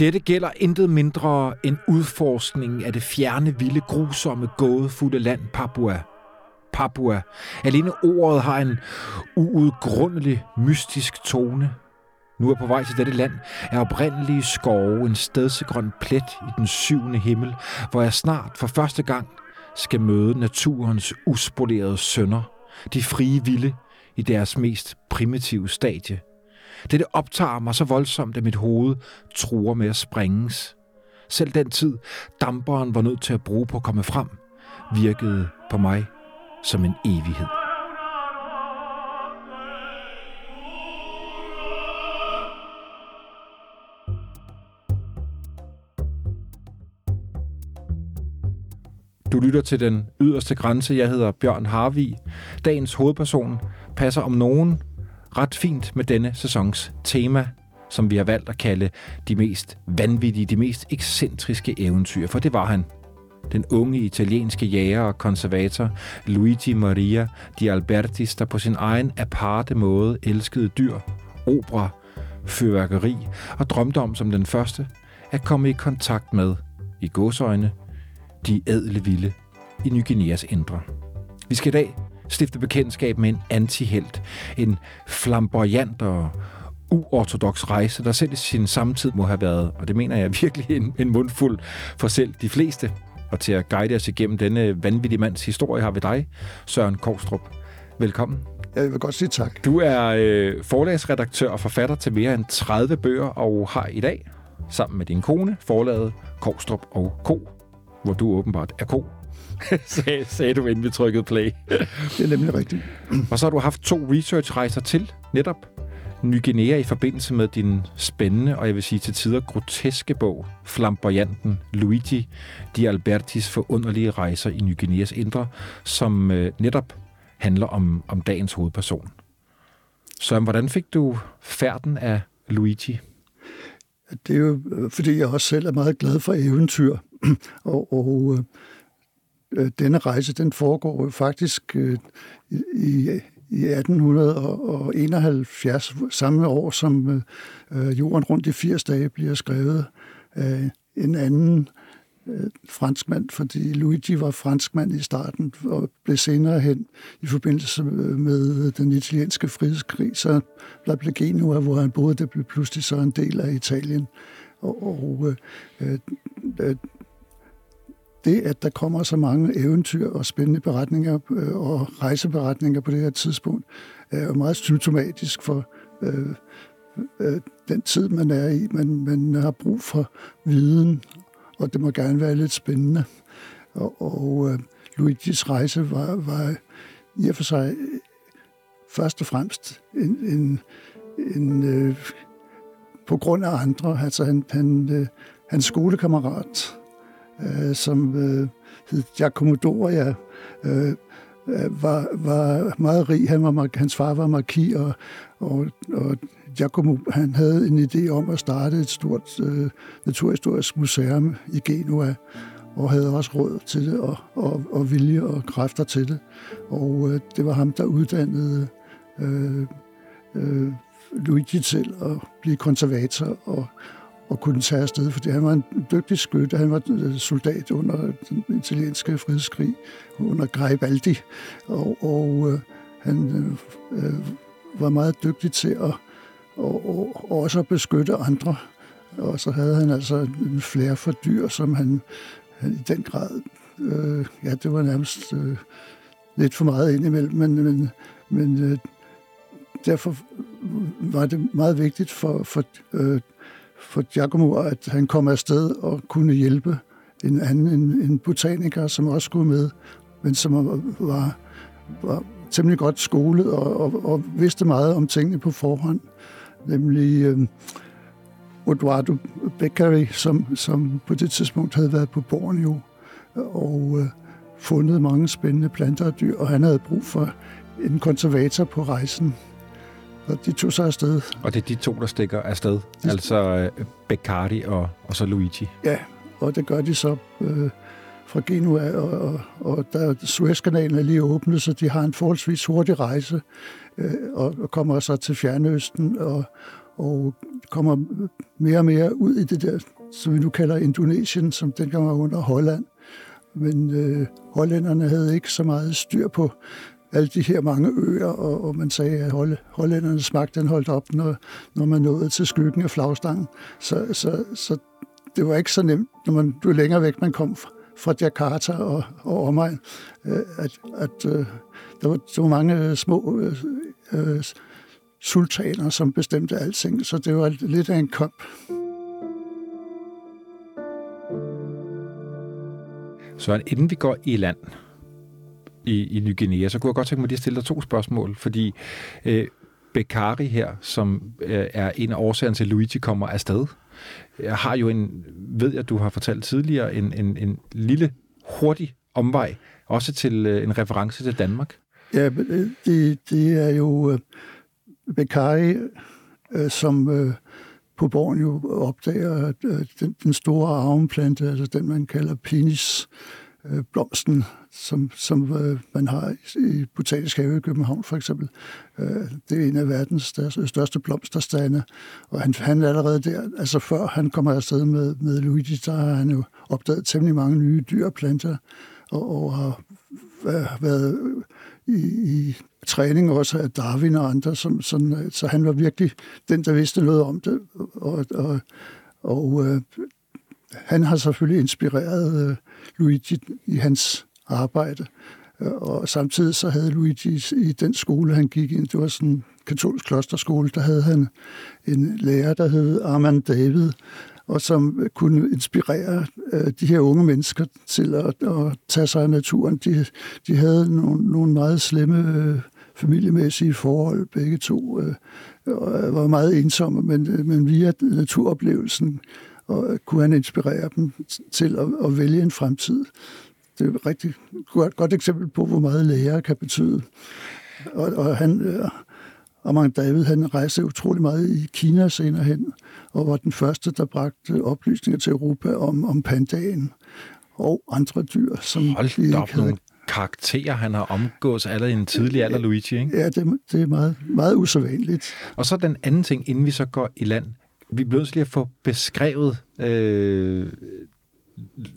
Dette gælder intet mindre end udforskningen af det fjerne, vilde, grusomme, gådefulde land Papua. Papua. Alene ordet har en uudgrundelig, mystisk tone. Nu er på vej til dette land er oprindelige skove en stedsegrøn plet i den syvende himmel, hvor jeg snart for første gang skal møde naturens uspolerede sønder, de frie vilde i deres mest primitive stadie – det optager mig så voldsomt, at mit hoved truer med at sprænges. Selv den tid, damperen var nødt til at bruge på at komme frem, virkede på mig som en evighed. Du lytter til den yderste grænse. Jeg hedder Bjørn Harvi. Dagens hovedperson passer om nogen ret fint med denne sæsons tema, som vi har valgt at kalde de mest vanvittige, de mest ekscentriske eventyr, for det var han. Den unge italienske jæger og konservator Luigi Maria di Albertis, der på sin egen aparte måde elskede dyr, opera, fyrværkeri og drømte om som den første at komme i kontakt med, i godsøjne, de ædle vilde i Ny Guineas indre. Vi skal i dag stifte bekendtskab med en antihelt, en flamboyant og uortodox rejse, der selv i sin samtid må have været, og det mener jeg virkelig, en, en mundfuld for selv de fleste. Og til at guide os igennem denne vanvittige mands historie har vi dig, Søren Kovstrup. Velkommen. Jeg vil godt sige tak. Du er øh, forlagsredaktør og forfatter til mere end 30 bøger, og har i dag, sammen med din kone, forlaget Kovstrup og Ko, hvor du åbenbart er ko sagde, sagde du, inden vi trykkede play. det er nemlig rigtigt. Og så har du haft to researchrejser til, netop Ny Guinea i forbindelse med din spændende, og jeg vil sige til tider groteske bog, Flamboyanten Luigi Di Albertis forunderlige rejser i Ny Guineas indre, som øh, netop handler om, om dagens hovedperson. Så hvordan fik du færden af Luigi? Det er jo, øh, fordi jeg også selv er meget glad for eventyr, og, og øh, Øh, denne rejse, den foregår jo faktisk øh, i, i 1871, samme år som øh, øh Jorden rundt i 80 dage bliver skrevet af en anden øh, franskmand, fordi Luigi var franskmand i starten og blev senere hen i forbindelse med den italienske frihedskrig, så blev Genua, hvor han boede, det blev pludselig så en del af Italien. Og, og øh, øh, øh det, at der kommer så mange eventyr og spændende beretninger øh, og rejseberetninger på det her tidspunkt, er jo meget symptomatisk for øh, øh, den tid, man er i. Man, man har brug for viden, og det må gerne være lidt spændende. Og, og øh, Luigis rejse var, var i og for sig øh, først og fremmest en, en, en øh, på grund af andre. Altså han, han, øh, hans skolekammerat, øh, som øh, hed Giacomo Doria, øh, øh, var, var meget rig. Han var, hans far var marki, og, og, og Giacomo han havde en idé om at starte et stort øh, naturhistorisk museum i Genua, og havde også råd til det, og, og, og vilje og kræfter til det. Og øh, det var ham, der uddannede øh, øh, Luigi til at blive konservator og, og kunne tage afsted, fordi han var en dygtig skytte. Han var øh, soldat under den italienske frihedskrig, under Garibaldi, og, og øh, han øh, øh var meget dygtig til at og, og, også at beskytte andre. Og så havde han altså en flere for dyr, som han, han i den grad, øh, ja, det var nærmest øh, lidt for meget indimellem, men, men, men øh, derfor var det meget vigtigt for, for øh, for Giacomo, at han kom afsted og kunne hjælpe en anden, en, en botaniker, som også skulle med, men som var, var temmelig godt skolet og, og, og vidste meget om tingene på forhånd, nemlig øh, Eduardo Beccari, som, som på det tidspunkt havde været på Borneo og øh, fundet mange spændende planter og dyr, og han havde brug for en konservator på rejsen. Og de tog sig afsted. Og det er de to, der stikker afsted? De altså uh, Beccardi og, og så Luigi? Ja, og det gør de så øh, fra Genua, og, og, og der Suezkanalen er lige åbnet, så de har en forholdsvis hurtig rejse, øh, og, og kommer så til Fjernøsten, og, og kommer mere og mere ud i det der, som vi nu kalder Indonesien, som dengang var under Holland. Men øh, hollænderne havde ikke så meget styr på alle de her mange øer, og, og man sagde, at hold, hollændernes magt den holdt op, når, når man nåede til skyggen af flagstangen. Så, så, så det var ikke så nemt, når man blev længere væk man kom fra, fra Jakarta og, og omegn, øh, at, at øh, der var så mange øh, små øh, øh, sultaner, som bestemte alting, så det var lidt af en kamp. Så inden vi går i land i, i Ny Guinea, så kunne jeg godt tænke mig at stille dig to spørgsmål, fordi øh, Beccari her, som øh, er en af årsagerne til, at Luigi kommer afsted, jeg har jo en, ved jeg, du har fortalt tidligere, en, en, en lille, hurtig omvej, også til øh, en reference til Danmark. Ja, det, øh, det er jo øh, Beccari, øh, som øh, på Borneo opdager at øh, den, den store arvenplante, altså den man kalder penis, øh, Øh, blomsten, som, som øh, man har i Botanisk Have i København for eksempel. Øh, det er en af verdens største, øh, største blomsterstande, og han, han er allerede der, altså før han kommer afsted med, med Luigi, der har han jo opdaget temmelig mange nye dyr og planter, og, og har øh, været i, i træning også af Darwin og andre, som, sådan, så han var virkelig den, der vidste noget om det. Og, og, og øh, han har selvfølgelig inspireret øh, Luigi i hans arbejde. Øh, og samtidig så havde Luigi i den skole, han gik ind, det var sådan en katolsk klosterskole, der havde han en lærer, der hed Armand David, og som kunne inspirere øh, de her unge mennesker til at, at tage sig af naturen. De, de havde nogle, nogle meget slemme øh, familiemæssige forhold, begge to, øh, og var meget ensomme, men, øh, men via naturoplevelsen og kunne han inspirere dem til at, at vælge en fremtid. Det er et rigtig godt, godt eksempel på, hvor meget lærer kan betyde. Og, og han, øh, Armand David, han rejste utrolig meget i Kina senere hen, og var den første, der bragte oplysninger til Europa om, om pandaen og andre dyr, som Hold op, nogle karakterer, han har omgået allerede i en tidlig alder, Luigi, ikke? Ja, det, det er meget, meget usædvanligt. Og så den anden ting, inden vi så går i land. Vi bliver nødt til at få beskrevet, øh,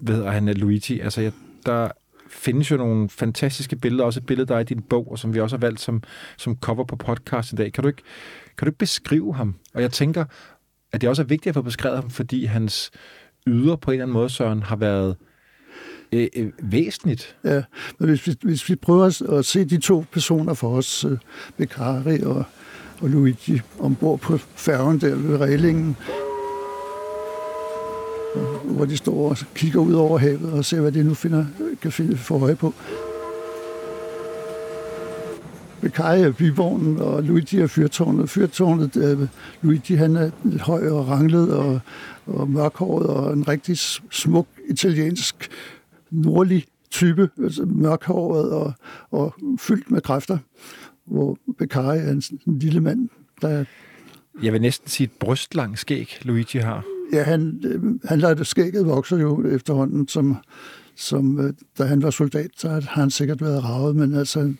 hvad han er, Luigi. Altså, jeg, der findes jo nogle fantastiske billeder, også et billede, der er i din bog, og som vi også har valgt som, som cover på podcast i dag. Kan du, ikke, kan du ikke beskrive ham? Og jeg tænker, at det også er vigtigt at få beskrevet ham, fordi hans yder på en eller anden måde, Søren, har været øh, øh, væsentligt. Ja, men hvis vi, hvis vi prøver at se de to personer for os, øh, Bekari og, og Luigi, ombord på færgen der ved reglingen, hvor de står og kigger ud over havet og ser, hvad de nu finder, kan finde for øje på. Beccari er byvognen, og Luigi er fyrtårnet. Fyrtårnet, uh, Luigi han er høj og ranglet og, og mørkhåret og en rigtig smuk italiensk nordlig type, altså mørkhåret og, og fyldt med kræfter, hvor Beccari er en, en lille mand, der... Jeg vil næsten sige et brystlang skæg, Luigi har. Ja, han, han lader skægget vokser jo efterhånden, som, som øh, da han var soldat, så har han sikkert været ravet, men altså,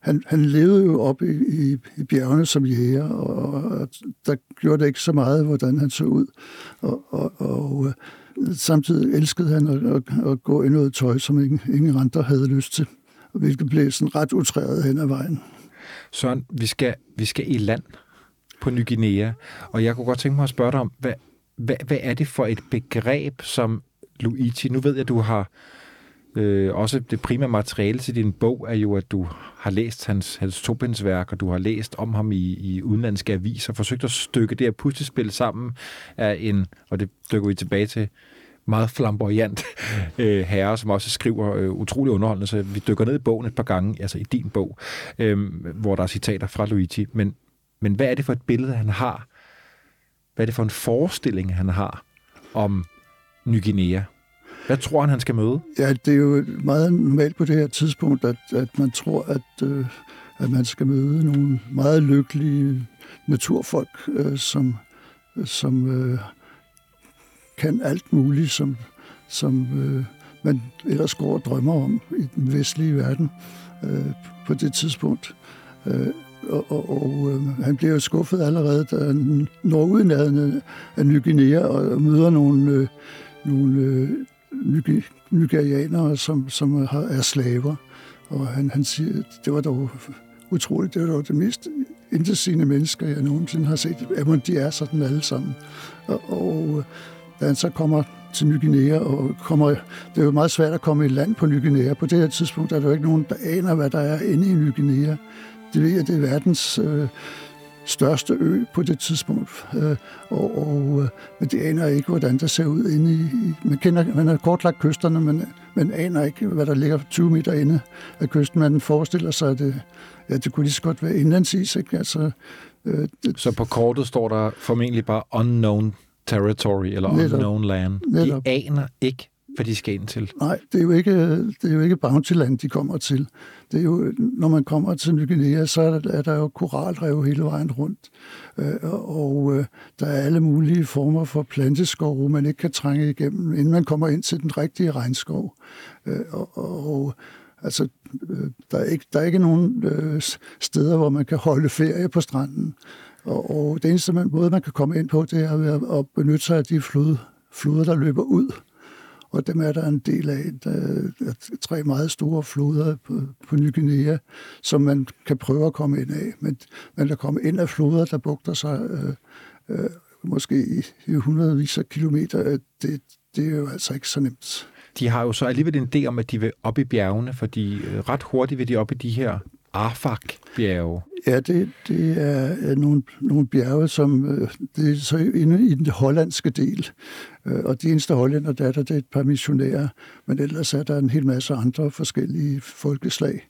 han, han levede jo op i, i, i bjergene som jæger, og, og der gjorde det ikke så meget, hvordan han så ud. Og, og, og øh, samtidig elskede han at, at, at gå i noget tøj, som ingen, ingen andre havde lyst til, hvilket blev sådan ret utræret hen ad vejen. Søren, vi skal, vi skal i land på Ny Guinea, og jeg kunne godt tænke mig at spørge dig om, hvad, hvad, hvad er det for et begreb, som Luigi, nu ved jeg, at du har øh, også det primære materiale til din bog, er jo, at du har læst hans, hans tobindsværk, og du har læst om ham i, i udenlandske aviser, forsøgt at stykke det her puslespil sammen af en, og det dykker vi tilbage til, meget flamboyant øh, herre, som også skriver øh, utrolig underholdende, så vi dykker ned i bogen et par gange, altså i din bog, øh, hvor der er citater fra Luigi. Men, men hvad er det for et billede, han har hvad er det for en forestilling, han har om Ny Guinea? Hvad tror han, han skal møde? Ja, det er jo meget normalt på det her tidspunkt, at, at man tror, at, øh, at man skal møde nogle meget lykkelige naturfolk, øh, som, som øh, kan alt muligt, som, som øh, man ellers går og drømmer om i den vestlige verden øh, på det tidspunkt. Øh, og, og, og øh, han bliver jo skuffet allerede, da han når ud af Ny Guinea og møder nogle, øh, nogle øh, ny, nigerianere, som, som har, er slaver. Og han, han siger, det var dog utroligt, det var dog det mest intetsigende mennesker, jeg nogensinde har set. Jamen, de er sådan alle sammen. Og, og øh, da han så kommer til Ny Guinea, og kommer, det er jo meget svært at komme i land på Ny Guinea. På det her tidspunkt er der jo ikke nogen, der aner, hvad der er inde i Ny Guinea. Det ved jeg, det er verdens øh, største ø på det tidspunkt. Øh, og, og, øh, men de aner ikke, hvordan det ser ud inde i... Man, kender, man har kortlagt kysterne, men man aner ikke, hvad der ligger 20 meter inde af kysten. Man forestiller sig, at det, ja, det kunne lige så godt være indlandsis. Ikke? Altså, øh, det, så på kortet står der formentlig bare unknown territory eller netop, unknown land. Netop. De aner ikke, hvad de skal ind til. Nej, det er jo ikke, det er jo ikke Bountyland, de kommer til. Det er jo, når man kommer til Ny Guinea, så er der, er der jo koralrev hele vejen rundt. Øh, og øh, der er alle mulige former for planteskov, man ikke kan trænge igennem, inden man kommer ind til den rigtige regnskov. Øh, og, og altså, øh, der, er ikke, der er ikke nogen øh, steder, hvor man kan holde ferie på stranden. Og, og det eneste man, måde, man kan komme ind på, det er at, at benytte sig af de flod, floder, der løber ud. Og dem er der en del af. Der er tre meget store floder på, på Ny Guinea, som man kan prøve at komme ind af. Men man kan komme ind af floder, der bugter sig øh, øh, måske i, i hundredvis af kilometer. Øh, det, det er jo altså ikke så nemt. De har jo så alligevel en idé om, at de vil op i bjergene, fordi øh, ret hurtigt vil de op i de her Arfak-bjerge. Ja, det, det er nogle, nogle bjerge, som øh, det er så inde i den hollandske del. Øh, og de eneste hollænder, der er der, det er et par missionærer, men ellers er der en hel masse andre forskellige folkeslag.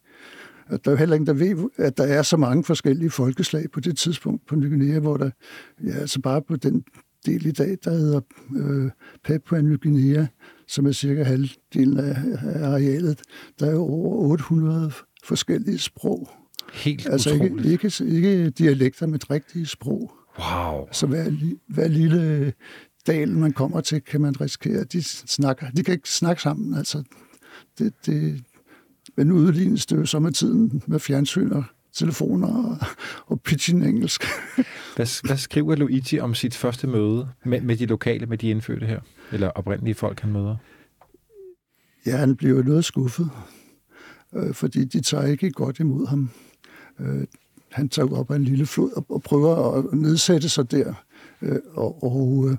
Der er jo heller ingen, der ved, at der er så mange forskellige folkeslag på det tidspunkt på Ny Guinea, hvor der, ja, altså bare på den del i dag, der hedder øh, Papua Ny Guinea, som er cirka halvdelen af, af arealet, der er jo over 800 forskellige sprog. Helt altså utroligt. Ikke, ikke, ikke dialekter, med rigtige sprog. Wow. Så hver, hver lille dal, man kommer til, kan man risikere, de snakker. De kan ikke snakke sammen. Altså, det, det, men udlignes det jo så med tiden med fjernsyn og telefoner og, og pitching engelsk. hvad, hvad skriver Luigi om sit første møde med, med de lokale, med de indfødte her? Eller oprindelige folk, han møder? Ja, han bliver noget skuffet, øh, fordi de tager ikke godt imod ham. Øh, han tager op af en lille flod og, og prøver at nedsætte sig der. Øh, og og øh,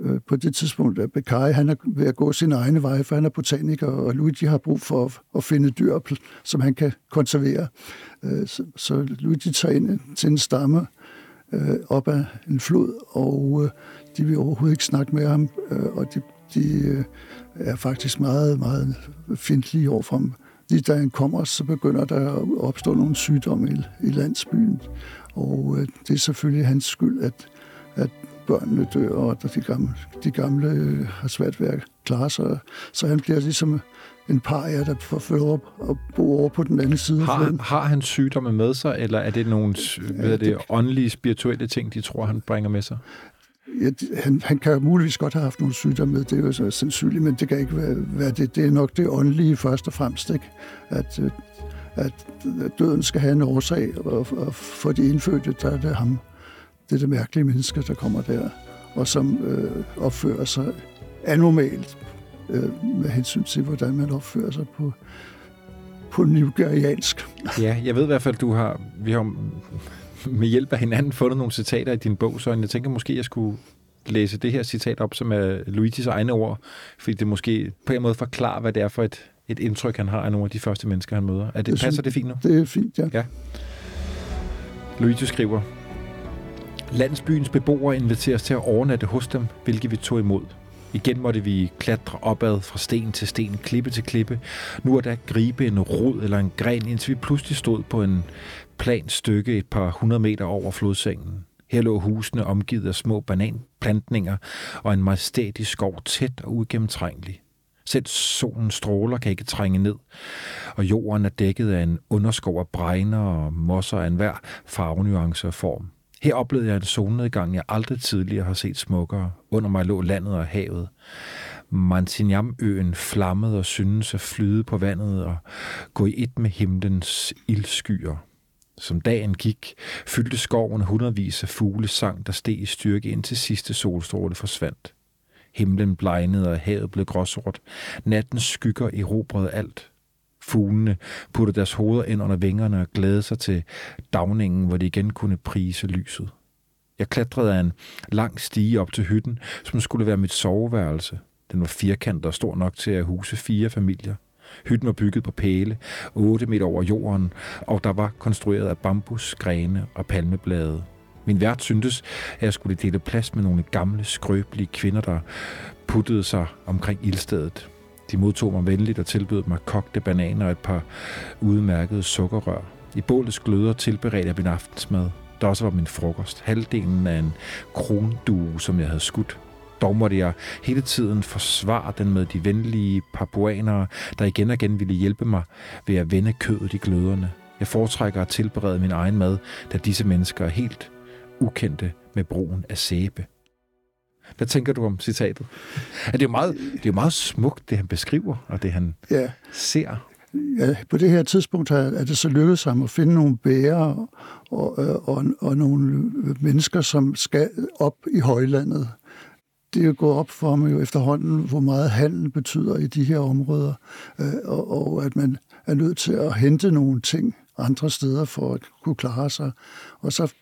øh, på det tidspunkt er Beccari, han er ved at gå sin egne vej, for han er botaniker, og Luigi har brug for at, at finde dyr, som han kan konservere. Øh, så, så Luigi tager ind til en stamme øh, op af en flod, og øh, de vil overhovedet ikke snakke med ham, øh, og de, de øh, er faktisk meget, meget fjendtlige overfor ham lige da han kommer, så begynder der at opstå nogle sygdomme i, i landsbyen. Og øh, det er selvfølgelig hans skyld, at, at børnene dør, og de gamle, de gamle øh, har svært ved at klare sig. Så han bliver ligesom en par af der får lov at bo over på den anden side. Har, har han sygdomme med sig, eller er det nogle ja, det, det, åndelige, spirituelle ting, de tror, han bringer med sig? Ja, han, han kan muligvis godt have haft nogle sygdomme med, det er jo så sandsynligt, men det kan ikke være, være det. Det er nok det åndelige først og fremmest, ikke? Øh, at, at døden skal have en årsag, og, og for de indfødte, der er det ham. Det er det mærkelige menneske, der kommer der, og som øh, opfører sig anormalt øh, med hensyn til, hvordan man opfører sig på, på nigeriansk. Ja, jeg ved i hvert fald, du har, vi har med hjælp af hinanden fundet nogle citater i din bog, så jeg tænker måske, jeg skulle læse det her citat op, som er Luigis egne ord, fordi det måske på en måde forklarer, hvad det er for et, et indtryk, han har af nogle af de første mennesker, han møder. Er det, det passer det fint nu? Det er fint, ja. ja. Luigi skriver, Landsbyens beboere inviteres til at overnatte hos dem, hvilket vi tog imod. Igen måtte vi klatre opad fra sten til sten, klippe til klippe. Nu er der gribe en rod eller en gren, indtil vi pludselig stod på en plan stykke et par hundrede meter over flodsengen. Her lå husene omgivet af små bananplantninger og en majestætisk skov tæt og ugennemtrængelig. Selv solens stråler kan ikke trænge ned, og jorden er dækket af en underskov af bregner og mosser af enhver farvenuance og form. Her oplevede jeg en solnedgang, jeg aldrig tidligere har set smukkere. Under mig lå landet og havet. Mantinjamøen flammede og syntes at flyde på vandet og gå i et med himlens ildskyer. Som dagen gik, fyldte skoven hundredvis af fugle sang, der steg i styrke indtil sidste solstråle forsvandt. Himlen blegnede, og havet blev gråsort. Nattens skygger erobrede alt. Fuglene puttede deres hoveder ind under vingerne og glædede sig til dagningen, hvor de igen kunne prise lyset. Jeg klatrede af en lang stige op til hytten, som skulle være mit soveværelse. Den var firkantet og stor nok til at huse fire familier. Hytten var bygget på pæle, 8 meter over jorden, og der var konstrueret af bambus, grene og palmeblade. Min vært syntes, at jeg skulle dele plads med nogle gamle, skrøbelige kvinder, der puttede sig omkring ildstedet. De modtog mig venligt og tilbød mig kogte bananer og et par udmærkede sukkerrør. I bålets gløder tilberedte jeg min aftensmad, der også var min frokost. Halvdelen af en krondue, som jeg havde skudt. Dog måtte jeg hele tiden forsvare den med de venlige papuanere, der igen og igen ville hjælpe mig ved at vende kødet i gløderne. Jeg foretrækker at tilberede min egen mad, da disse mennesker er helt ukendte med brugen af sæbe. Hvad tænker du om citatet? Det, er jo meget, det er jo meget smukt, det han beskriver, og det han ja. ser. Ja, på det her tidspunkt er det så lykkedes ham at finde nogle bærer og, og, og nogle mennesker, som skal op i højlandet. Det er gået op for mig jo efterhånden, hvor meget handel betyder i de her områder, øh, og, og at man er nødt til at hente nogle ting andre steder for at kunne klare sig. Og så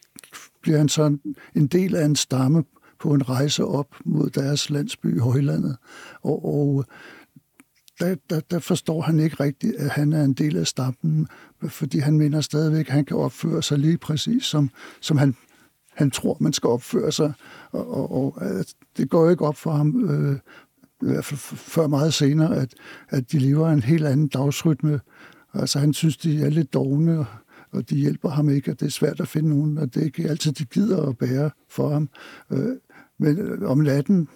bliver han så en del af en stamme på en rejse op mod deres landsby i Højlandet. Og, og der, der, der forstår han ikke rigtigt, at han er en del af stammen, fordi han mener stadigvæk, at han kan opføre sig lige præcis, som, som han, han tror, man skal opføre sig. Og, og, og det går ikke op for ham, øh, i hvert fald før meget senere, at, at de lever en helt anden dagsrytme. Altså han synes, de er lidt dogne, og de hjælper ham ikke, og det er svært at finde nogen, og det er ikke altid, de gider at bære for ham. Øh, men øh, om natten,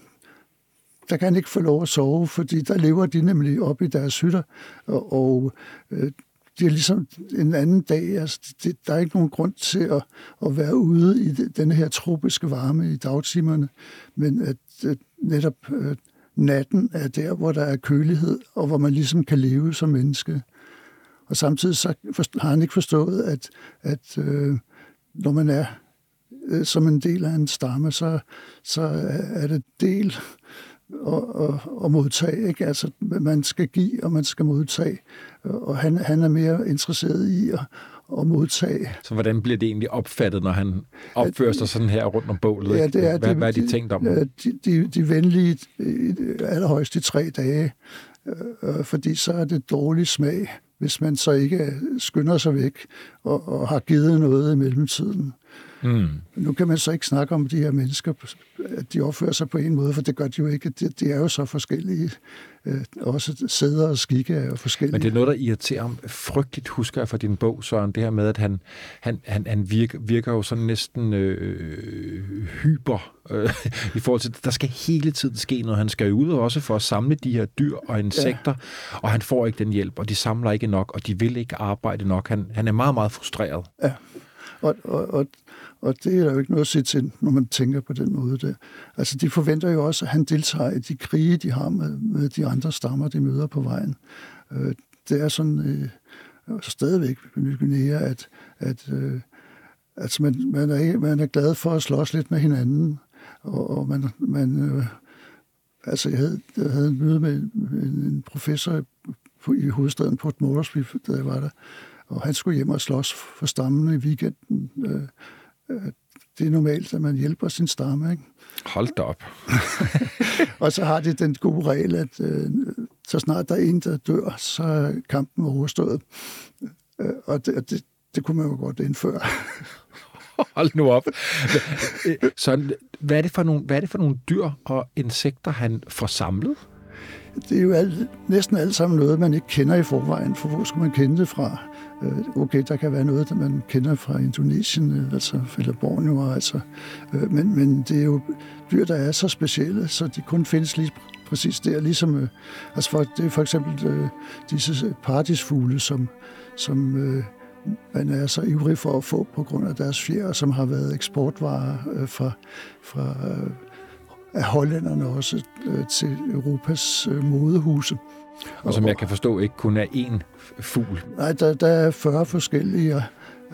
der kan han ikke få lov at sove, fordi der lever de nemlig op i deres hytter, og, og øh, det er ligesom en anden dag. Altså, det, der er ikke nogen grund til at, at være ude i den her tropiske varme i dagtimerne, men at, at netop at natten er der, hvor der er kølighed, og hvor man ligesom kan leve som menneske. Og samtidig så har han ikke forstået, at, at øh, når man er øh, som en del af en stamme, så, så er det del og, og, og modtage. Ikke? Altså, man skal give, og man skal modtage. Og han, han er mere interesseret i at, at modtage. Så hvordan bliver det egentlig opfattet, når han opfører sig sådan her rundt om bålet? Ja, det er, hvad, de, hvad er de tænkt om? De, de, de venlige allerhøjst i tre dage, øh, fordi så er det dårlig smag, hvis man så ikke skynder sig væk og, og har givet noget i mellemtiden. Mm. Nu kan man så ikke snakke om de her mennesker, at de opfører sig på en måde, for det gør de jo ikke. De, de er jo så forskellige. Øh, også sæder og skikke er jo forskellige. Men det er noget, der irriterer ham frygteligt, husker jeg fra din bog, Søren, det her med, at han, han, han, han virker, virker jo sådan næsten øh, hyper øh, i forhold til, der skal hele tiden ske noget. Han skal jo ud også for at samle de her dyr og insekter, ja. og han får ikke den hjælp, og de samler ikke nok, og de vil ikke arbejde nok. Han, han er meget, meget frustreret. Ja, og, og, og og det er der jo ikke noget at se til, når man tænker på den måde der. Altså, de forventer jo også, at han deltager i de krige, de har med, med de andre stammer, de møder på vejen. Øh, det er sådan øh, altså, stadigvæk på Ny Guinea, at, at øh, altså man, man, er, man er glad for at slås lidt med hinanden, og, og man, man øh, altså jeg havde, jeg havde en møde med en, en professor på, i hovedstaden Port Moresby, da jeg var der, og han skulle hjem og slås for stammen i weekenden. Øh, Øh, det er normalt, at man hjælper sin stamme. Ikke? Hold da op. og så har de den gode regel, at øh, så snart der er en, der dør, så er kampen overstået. Og det, det, det kunne man jo godt indføre. Hold nu op. Så hvad er, det for nogle, hvad er det for nogle dyr og insekter, han får samlet? Det er jo alt, næsten alt sammen noget, man ikke kender i forvejen, for hvor skulle man kende det fra? Øh, okay, der kan være noget, der man kender fra Indonesien, øh, altså eller Borneo, altså, øh, men, men det er jo dyr, der er så specielle, så de kun findes lige præcis der, ligesom altså for, det er for eksempel disse partisfugle, som, som man er så ivrig for at få på grund af deres fjer, som har været eksportvarer fra, fra af hollænderne også til Europas modehuse. Og som jeg kan forstå ikke kun er én fugl. Nej, der, der er 40 forskellige,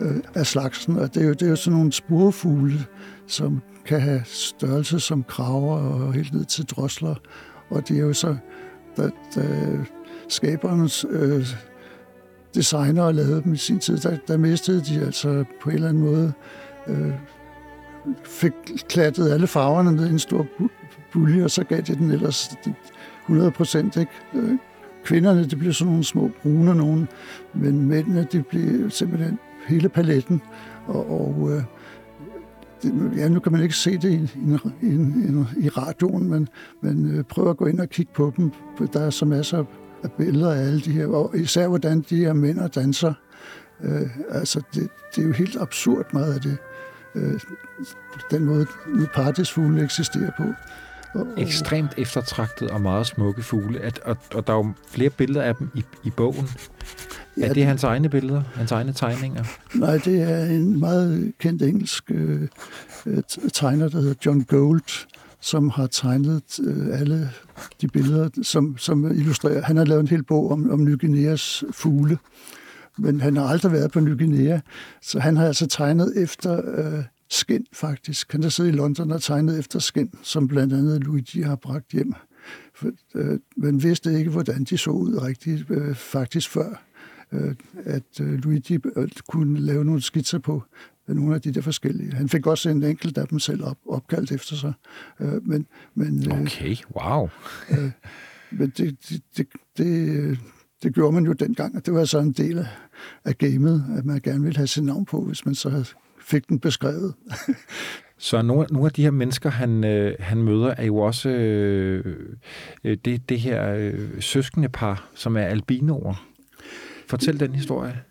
øh, af slagsen. Og det er, jo, det er jo sådan nogle sporfugle, som kan have størrelse som kraver og helt ned til drosler. Og det er jo så, at da skabernes øh, designer lavede dem i sin tid, der, der mistede de altså på en eller anden måde, øh, fik klattet alle farverne ned i en stor bulje, og så gav de den ellers 100 procent, ikke? Øh, Kvinderne, det blev sådan nogle små brune nogen, men mændene, det blev simpelthen hele paletten, og, og øh, det, ja, nu kan man ikke se det i, i, i, i radioen, men, men øh, prøv at gå ind og kigge på dem. Der er så masser af billeder af alle de her, og især hvordan de her mænd og danser. Øh, altså, det, det er jo helt absurd meget af det. Øh, den måde, nu partisfugle eksisterer på. Ekstremt eftertragtet og meget smukke fugle, at, og, og der er jo flere billeder af dem i, i bogen. Ja, er det hans egne billeder, hans egne tegninger? Nej, det er en meget kendt engelsk øh, tegner, der hedder John Gold, som har tegnet øh, alle de billeder, som, som illustrerer. Han har lavet en hel bog om, om Ny Guineas fugle, men han har aldrig været på Ny Guinea, så han har altså tegnet efter øh, skin, faktisk. Han har siddet i London og tegnet efter skin, som blandt andet Luigi har bragt hjem. For, øh, man vidste ikke, hvordan de så ud rigtigt, øh, faktisk før, øh, at øh, Luigi øh, kunne lave nogle skitser på nogle af de der forskellige. Han fik også en enkelt af dem selv op, opkaldt efter sig. Øh, men, men, øh, okay, wow. øh, men det, det, det, det, det gjorde man jo dengang, og det var så en del af, af gamet, at man gerne ville have sit navn på, hvis man så fik den beskrevet. Så nogle, nogle af de her mennesker, han, øh, han møder, er jo også øh, øh det, det her øh, søskende par, som er albinoer. Fortæl den historie.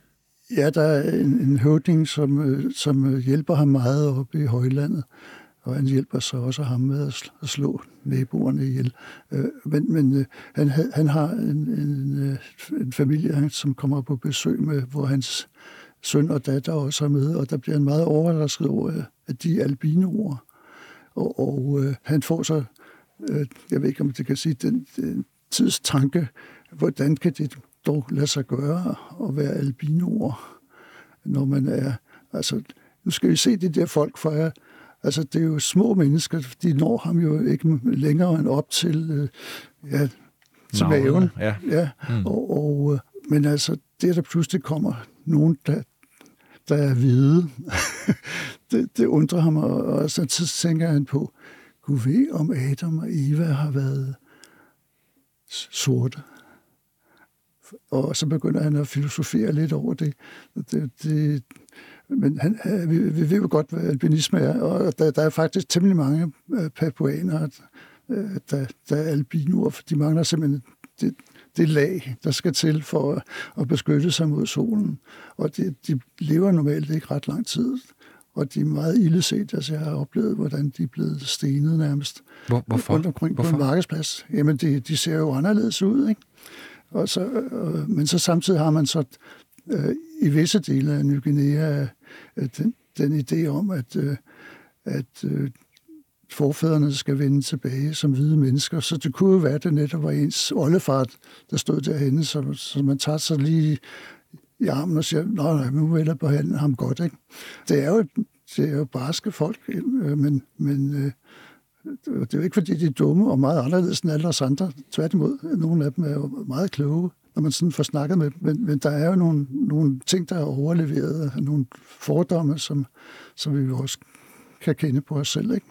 Ja, der er en, en høvding, som, øh, som øh, hjælper ham meget oppe i højlandet, og han hjælper så også ham med at slå naboerne ihjel. Øh, men men han, han har en, en, en familie, som kommer på besøg med, hvor hans søn og datter også er med, og der bliver han meget overrasket over, at de er albinoer. Og, og øh, han får så, øh, jeg ved ikke om det kan sige, den, den tidstanke, hvordan kan det dog lade sig gøre at være albinoer, når man er... Altså, nu skal vi se de der folk, for jeg, altså, det er jo små mennesker, de når ham jo ikke længere end op til, øh, ja, til maven. Ja. ja. Mm. Og, og, øh, men altså, det der pludselig kommer nogen, der, der er hvide, det, det undrer ham, og, og så tænker han på, Gud ved, om Adam og Eva har været sorte. Og så begynder han at filosofere lidt over det. det, det men han, øh, vi, vi ved jo godt, hvad albinisme er, og der, der er faktisk temmelig mange øh, papuaner, øh, der, der er albinoer, for de mangler simpelthen det, det lag, der skal til for at, beskytte sig mod solen. Og de, de lever normalt ikke ret lang tid, og de er meget illeset. Altså, jeg har oplevet, hvordan de er blevet stenet nærmest. Hvor, hvorfor? Rundt omkring hvorfor? på en markedsplads. Jamen, de, de ser jo anderledes ud, ikke? Og så, øh, men så samtidig har man så øh, i visse dele af Ny Guinea øh, den, den idé om, at, øh, at øh, forfædrene skal vende tilbage som hvide mennesker. Så det kunne jo være, at det netop var ens oldefar, der stod derhenne, så, så man tager sig lige i armen og siger, nej, nej, nu vil jeg behandle ham godt. Ikke? Det er jo, det er jo barske folk, øh, men, men øh, det er jo ikke, fordi de er dumme og meget anderledes end alle os andre. Tværtimod, nogle af dem er jo meget kloge, når man sådan får snakket med dem. Men, men der er jo nogle, nogle ting, der er overleveret, nogle fordomme, som, som vi også kan kende på os selv. Ikke?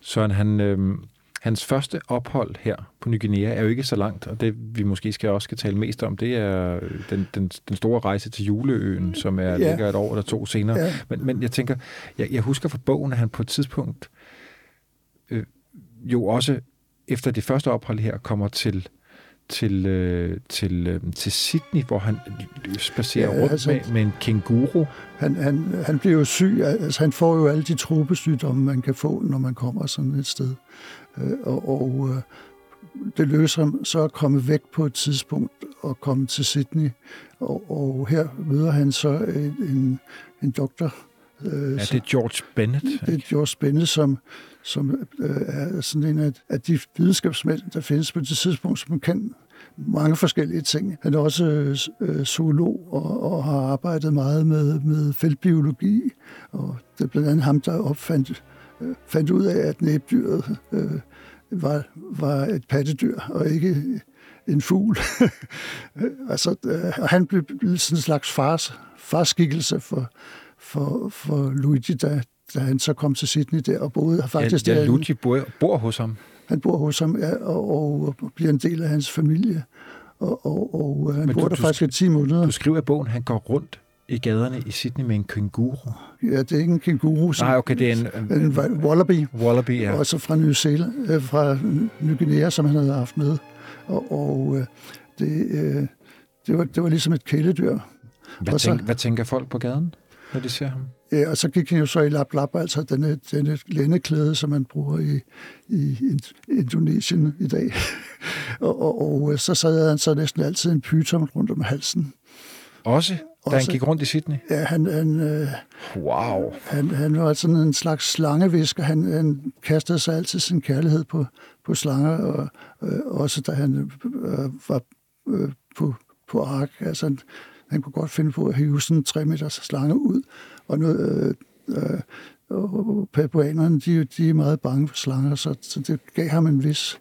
Søren, han, øh, hans første ophold her på Ny Guinea er jo ikke så langt, og det vi måske skal også skal tale mest om, det er den, den, den store rejse til Juleøen, som er ja. ligger et år eller to senere. Ja. Men, men jeg tænker, jeg, jeg husker fra bogen, at han på et tidspunkt øh, jo også efter det første ophold her kommer til til, øh, til, øh, til Sydney, hvor han spacerer ja, rundt altså, med, med en kænguru. Han, han, han bliver jo syg, altså han får jo alle de tropesygdomme, man kan få, når man kommer sådan et sted. Øh, og og øh, det løser ham så at komme væk på et tidspunkt og komme til Sydney. Og, og her møder han så en, en, en doktor, Øh, ja, det er George Bennett. Det er George Bennett, som, som øh, er sådan en af, af de videnskabsmænd, der findes på det tidspunkt, som kan mange forskellige ting. Han er også øh, øh, zoolog og, og har arbejdet meget med, med feltbiologi, og det er blandt andet ham, der opfandt øh, fandt ud af, at næbdyret øh, var, var et pattedyr, og ikke en fugl. altså, øh, han blev sådan en slags fars, farskikkelse for, for, for Luigi, da, da han så kom til Sydney der og boede faktisk ja, ja, der. Luigi bor, bor hos ham. Han bor hos ham ja, og, og, og bliver en del af hans familie. Og, og, og han Men bor du, der du, faktisk i 10 måneder. Du skriver i bogen, at han går rundt i gaderne i Sydney med en kænguru. Ja, det er ikke en kænguru. Nej, okay, det er en... En, en wallaby. Wallaby, ja. Også fra New Zealand, øh, fra Ny Guinea, som han havde haft med. Og, og øh, det, øh, det, var, det var ligesom et kæledyr. Hvad, så, tænk, hvad tænker folk på gaden, når de ser ham? Ja, og så gik han jo så i lap lap, altså denne, denne lændeklæde, som man bruger i, i Indonesien i dag. og, og, og så sad han så næsten altid en pyton rundt om halsen. Også? Da han gik rundt i Sydney? Ja, han, han, øh, wow. han, han var sådan en slags slangevisker. Han, han kastede sig altid sin kærlighed på, på slanger, og øh, også da han øh, var øh, på, på ark. Altså, han, han kunne godt finde på at hive sådan en 3 meters slange ud. Og, nu, øh, øh, og papuanerne, de, de er meget bange for slanger, så, så det gav ham en vis,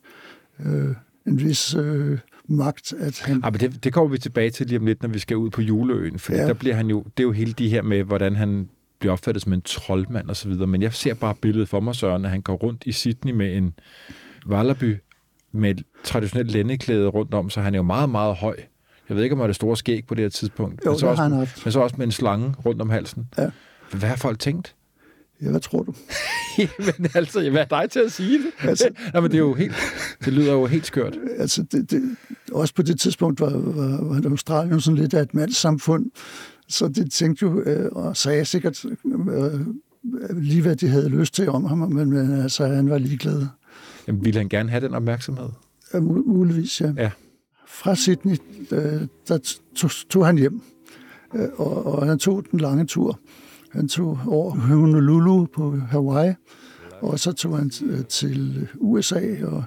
øh, en vis øh, magt. At han... Ja, men det, det kommer vi tilbage til lige om lidt, når vi skal ud på juleøen, for ja. der bliver han jo, det er jo hele de her med, hvordan han bliver opfattet som en troldmand og så videre, men jeg ser bare billedet for mig, Søren, at han går rundt i Sydney med en Wallaby med et traditionelt lændeklæde rundt om, så han er jo meget, meget høj. Jeg ved ikke, om han er det store skæg på det her tidspunkt. Jo, men, så også, han men så også med en slange rundt om halsen. Ja. Hvad har folk tænkt? Ja, hvad tror du? men altså, hvad er dig til at sige det? Altså, Nå, men det er jo helt, det lyder jo helt skørt. Altså, det, det, også på det tidspunkt var, var, var Australien sådan lidt af et mandssamfund, så det tænkte jo, øh, og sagde sikkert øh, lige, hvad de havde lyst til om ham, men, men altså, han var ligeglad. Jamen, ville han gerne have den opmærksomhed? Ja, muligvis, ja. ja. Fra Sydney, øh, der tog, tog han hjem, øh, og, og han tog den lange tur. Han tog over Honolulu på Hawaii, og så tog han til USA, og,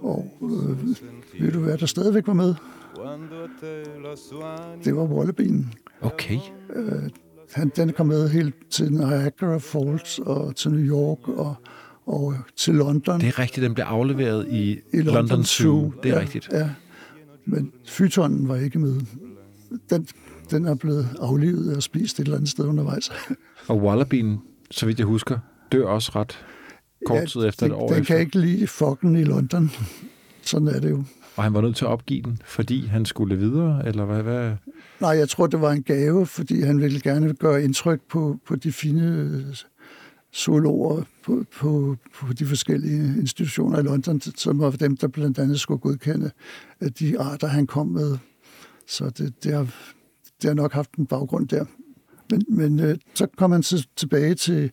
og øh, ved du hvad der stadigvæk var med? Det var Wallabien. Okay. Øh, han, den kom med helt til Niagara Falls og til New York og, og til London. Det er rigtigt, den blev afleveret i, I London, London Zoo. Zoo. Det er ja, rigtigt. Ja. Men fytonen var ikke med. Den, den er blevet aflivet og spist et eller andet sted undervejs. Og Wallabien, så vidt jeg husker, dør også ret kort ja, tid efter det, et år Den efter. kan ikke lide fokken i London. Sådan er det jo. Og han var nødt til at opgive den, fordi han skulle videre, eller hvad? hvad? Nej, jeg tror, det var en gave, fordi han ville gerne gøre indtryk på, på de fine zoologer på, på, på de forskellige institutioner i London, som var dem, der blandt andet skulle godkende de arter, han kom med. Så det, det, har, det har nok haft en baggrund der. Men, men øh, så kom han så tilbage til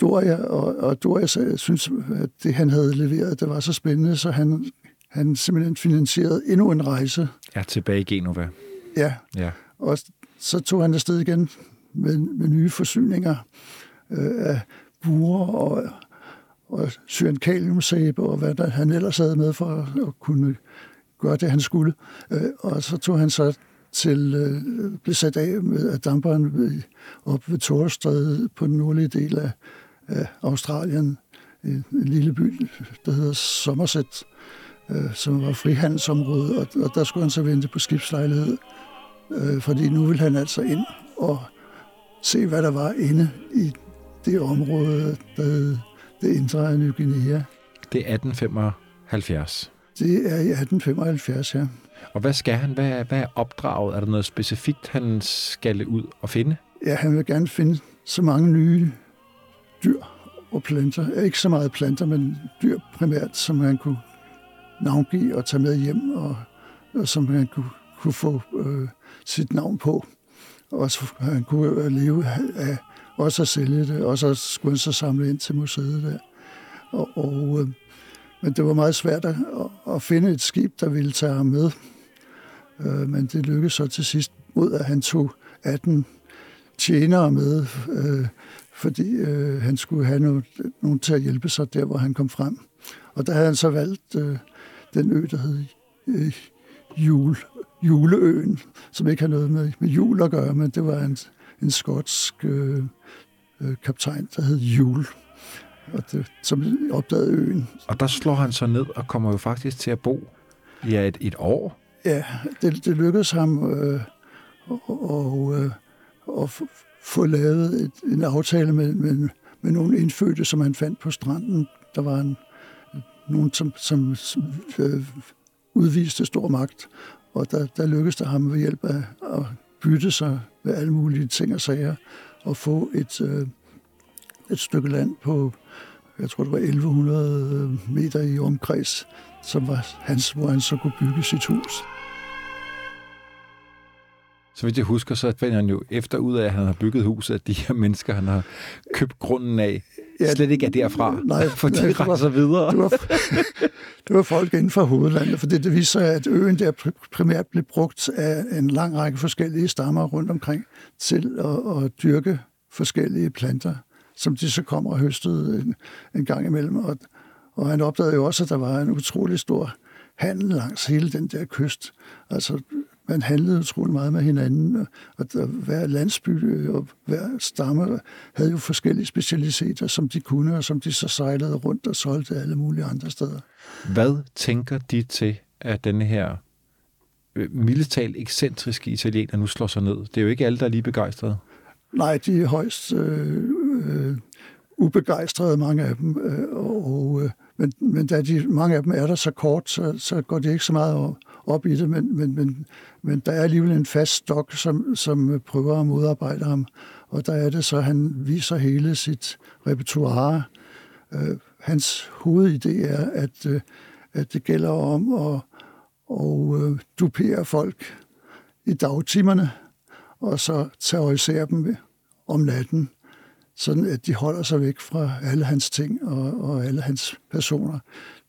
Doria, og, og Doria sagde, synes, at det, han havde leveret, det var så spændende, så han, han simpelthen finansierede endnu en rejse. Ja, tilbage i Genova. Ja, ja. og så tog han afsted igen med, med nye forsyninger øh, af buer og, og syrenkaliumsæbe og hvad der han ellers havde med for at kunne gøre det, han skulle. Øh, og så tog han så til, øh, blev sat af med at damperen ved, op ved Torstrædet på den nordlige del af, af Australien. En, en lille by, der hedder Somerset, øh, som var frihandelsområde, og, og der skulle han så vente på skibslejlighed, øh, fordi nu ville han altså ind og se, hvad der var inde i det område, der indre af Ny Guinea. Det er 1875. Det er i 1875, ja. Og hvad skal han? Hvad, hvad er opdraget? Er der noget specifikt, han skal ud og finde? Ja, han vil gerne finde så mange nye dyr og planter. Ikke så meget planter, men dyr primært, som han kunne navngive og tage med hjem, og, og som han kunne, kunne få øh, sit navn på. Og så han kunne leve af og så sælge det, og så skulle han så samle ind til museet der. Og, og, øh, men det var meget svært at, at finde et skib, der ville tage ham med. Øh, men det lykkedes så til sidst ud, at han tog 18 tjenere med, øh, fordi øh, han skulle have noget, nogen til at hjælpe sig der, hvor han kom frem. Og der havde han så valgt øh, den ø, der hed øh, jul, juleøen, som ikke har noget med, med jul at gøre, men det var en, en skotsk øh, øh, kaptajn, der hed Jul, og det, som opdagede øen. Og der slår han så ned og kommer jo faktisk til at bo i ja, et, et år. Ja, det, det lykkedes ham øh, og, og, øh, at få lavet et, en aftale med, med, med nogle indfødte, som han fandt på stranden. Der var en, nogen, som, som, som øh, udviste stor magt, og der, der lykkedes det ham ved hjælp af at bytte sig med alle mulige ting og sager, og få et, øh, et stykke land på, jeg tror det var 1100 meter i omkreds, som var hans, hvor han så kunne bygge sit hus. Så vidt jeg husker, så finder han jo efter ud af, at han har bygget huset, at de her mennesker, han har købt grunden af, ja, slet ikke er derfra, nej, for de nej, rejser videre. Det var, det var folk inden for hovedlandet, for det, det viser sig, at øen der primært blev brugt af en lang række forskellige stammer rundt omkring til at, at dyrke forskellige planter, som de så kommer og høstede en, en gang imellem. Og, og han opdagede jo også, at der var en utrolig stor handel langs hele den der kyst. Altså man handlede utrolig meget med hinanden, og der, hver landsby og hver stamme havde jo forskellige specialiteter, som de kunne, og som de så sejlede rundt og solgte alle mulige andre steder. Hvad tænker de til, at denne her øh, mildetalt ekscentriske italiener nu slår sig ned? Det er jo ikke alle, der er lige begejstrede. Nej, de er højst øh, øh, ubegejstrede, mange af dem. Øh, og, øh, men, men da de, mange af dem er der så kort, så, så går det ikke så meget op i det, men, men, men, men der er alligevel en fast stok, som, som prøver at modarbejde ham. Og der er det så, at han viser hele sit repertoire. Øh, hans hovedidé er, at, øh, at det gælder om at, og, øh, dupere folk i dagtimerne, og så terrorisere dem om natten, sådan at de holder sig væk fra alle hans ting og, og alle hans personer.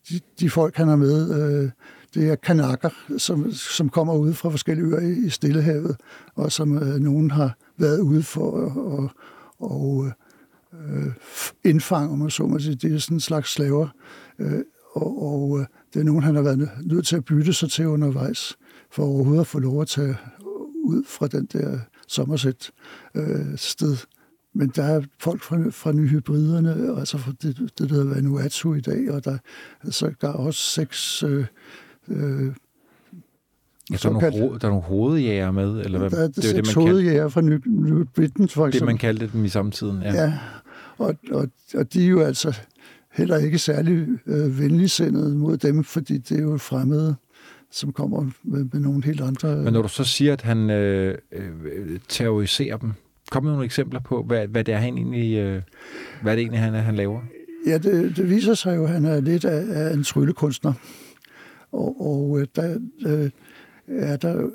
De, de folk, han har med, øh, det er kanakker, som, som kommer ud fra forskellige øer i, i Stillehavet, og som øh, nogen har været ude for at og, øh, indfange, om man så må sige. Det er sådan en slags slaver, øh, og, og øh, det er nogen, han har været nødt til at bytte sig til undervejs, for overhovedet at få lov at tage ud fra den der sommersæt øh, sted. Men der er folk fra, fra nyhybriderne, altså fra det, det der hedder Vanuatu i dag, og der, altså, der er også seks øh, Øh, Ja, der, er nogle hoved, der er nogle hovedjæger med, eller hvad? Der er det, det, det man hovedjæger fra New, New Britain, for eksempel. Det, man kaldte dem i samtiden, ja. ja og, og, og de er jo altså heller ikke særlig øh, venligsindede mod dem, fordi det er jo fremmede, som kommer med, med nogle helt andre... Men når du så siger, at han øh, øh, terroriserer dem, kom med nogle eksempler på, hvad, hvad det er, han egentlig, øh, hvad det egentlig han, er, han laver? Ja, det, det viser sig jo, at han er lidt af, af en tryllekunstner. Og, og øh, der øh, er der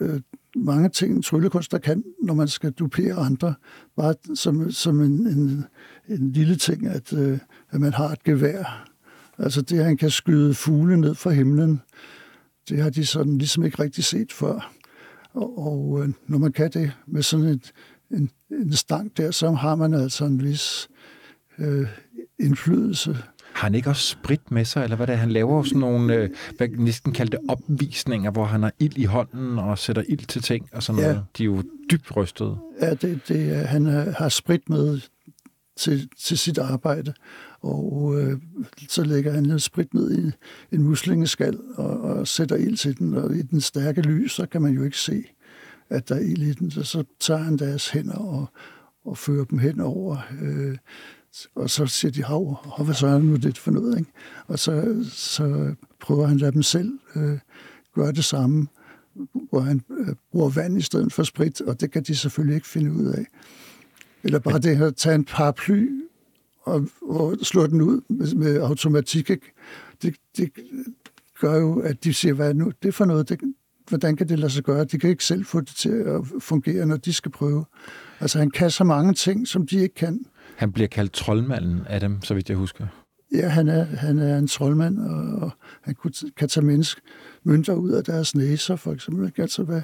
øh, mange ting, en tryllekunst, der kan, når man skal dupere andre. Bare som, som en, en, en lille ting, at, øh, at man har et gevær. Altså det, at han kan skyde fugle ned fra himlen, det har de sådan ligesom ikke rigtig set før. Og, og øh, når man kan det med sådan et, en, en stang der, så har man altså en vis øh, indflydelse har han ikke også sprit med sig, eller hvad det er? Han laver sådan nogle, øh, hvad næsten kaldte opvisninger, hvor han har ild i hånden og sætter ild til ting og sådan ja. noget. De er jo dybt rystede. Ja, det, det, han har sprit med til, til sit arbejde, og øh, så lægger han lidt sprit ned i en muslingeskal og, og sætter ild til den, og i den stærke lys, så kan man jo ikke se, at der er ild i den. Så, så tager han deres hænder og, og fører dem hen over øh, og så siger de, hav, hav hvad så er nu det for noget? Ikke? Og så, så prøver han at lade dem selv øh, gøre det samme, hvor han øh, bruger vand i stedet for sprit, og det kan de selvfølgelig ikke finde ud af. Eller bare det her, tage en paraply og, og slå den ud med, med automatik. Ikke? Det, det gør jo, at de siger, hvad nu det er for noget? Det, hvordan kan det lade sig gøre? De kan ikke selv få det til at fungere, når de skal prøve. Altså han kan så mange ting, som de ikke kan. Han bliver kaldt troldmanden af dem, så vidt jeg husker. Ja, han er, han er en troldmand, og, og han kunne, kan tage menneske, mønter ud af deres næser, for eksempel. Altså, hvad,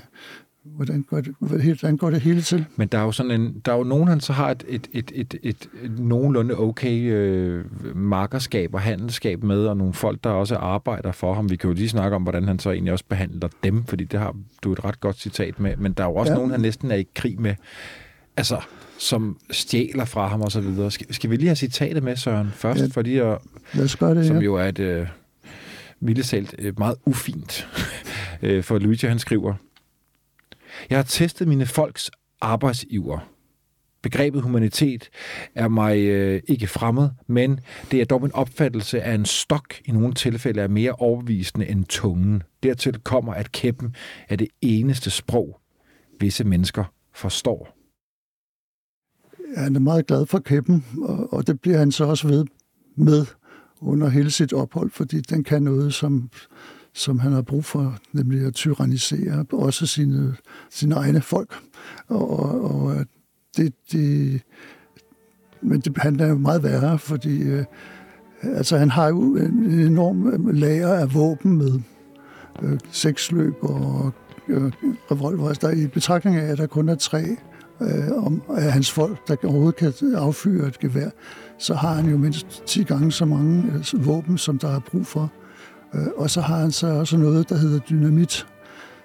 hvordan går det, hvordan går det hele til? Men der er jo sådan en, der er jo nogen, han så har et, et, et, et, et, et nogenlunde okay øh, markerskab og handelskab med, og nogle folk, der også arbejder for ham. Vi kan jo lige snakke om, hvordan han så egentlig også behandler dem, fordi det har du et ret godt citat med. Men der er jo også ja. nogen, han næsten er i krig med. Altså, som stjæler fra ham og så videre. Skal, skal vi lige have citatet med, Søren, først? Ja, fordi at, lad os gøre det, Som ja. jo er et øh, vildesalt øh, meget ufint. øh, for Luigi, han skriver, Jeg har testet mine folks arbejdsiver. Begrebet humanitet er mig øh, ikke fremmed, men det er dog en opfattelse af en stok i nogle tilfælde er mere overbevisende end tungen. Dertil kommer, at kæppen er det eneste sprog, visse mennesker forstår. Han er meget glad for kæppen, og, og det bliver han så også ved med under hele sit ophold, fordi den kan noget, som, som han har brug for, nemlig at tyrannisere også sine, sine egne folk. Og, og, og det, det, men det, han er jo meget værre, fordi øh, altså, han har jo en enorm øh, lager af våben med øh, seksløb og øh, revolver. Altså, der i betragtning af, at der kun er tre øh, om, af hans folk, der overhovedet kan affyre et gevær, så har han jo mindst 10 gange så mange øh, våben, som der er brug for. Øh, og så har han så også noget, der hedder dynamit,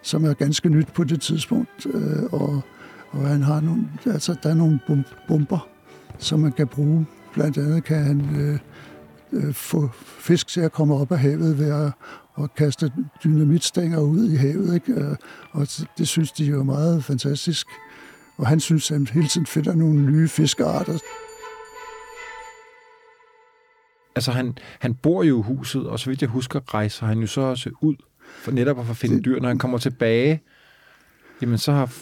som er ganske nyt på det tidspunkt. Øh, og, og han har nogle, altså, der er nogle bomber, som man kan bruge. Blandt andet kan han øh, øh, få fisk til at komme op af havet ved at, at kaste dynamitstænger ud i havet. Ikke? Øh, og det synes de jo er meget fantastisk. Og han synes, at han hele tiden finder nogle nye fiskearter. Altså, han, han bor jo i huset, og så vidt jeg husker, rejser han jo så også ud, for netop at finde det, dyr. Når han kommer tilbage, jamen så har,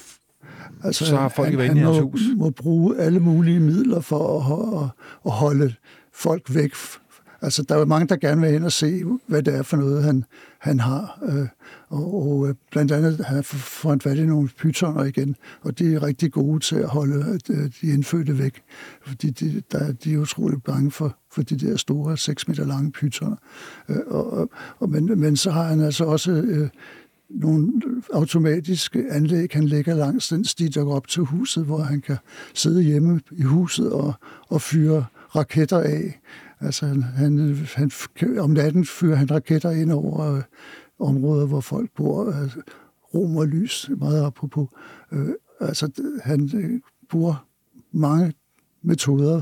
altså, så har folk været inde i hans hus. Han må bruge alle mulige midler for at, at, at holde folk væk Altså, der er jo mange, der gerne vil hen og se, hvad det er for noget, han, han har. Øh, og, og øh, blandt andet han får han fat i nogle pytoner igen, og de er rigtig gode til at holde de indfødte væk, fordi de, der, de er utrolig bange for, for de der store, 6 meter lange pytoner. Øh, og, og, men, men så har han altså også øh, nogle automatiske anlæg, han lægger langs den sti, der går op til huset, hvor han kan sidde hjemme i huset og, og fyre raketter af. Altså, han, han, om natten fyrer han raketter ind over øh, områder, hvor folk bor. Altså, rum og lys, meget apropos. Øh, altså, han øh, bruger mange metoder.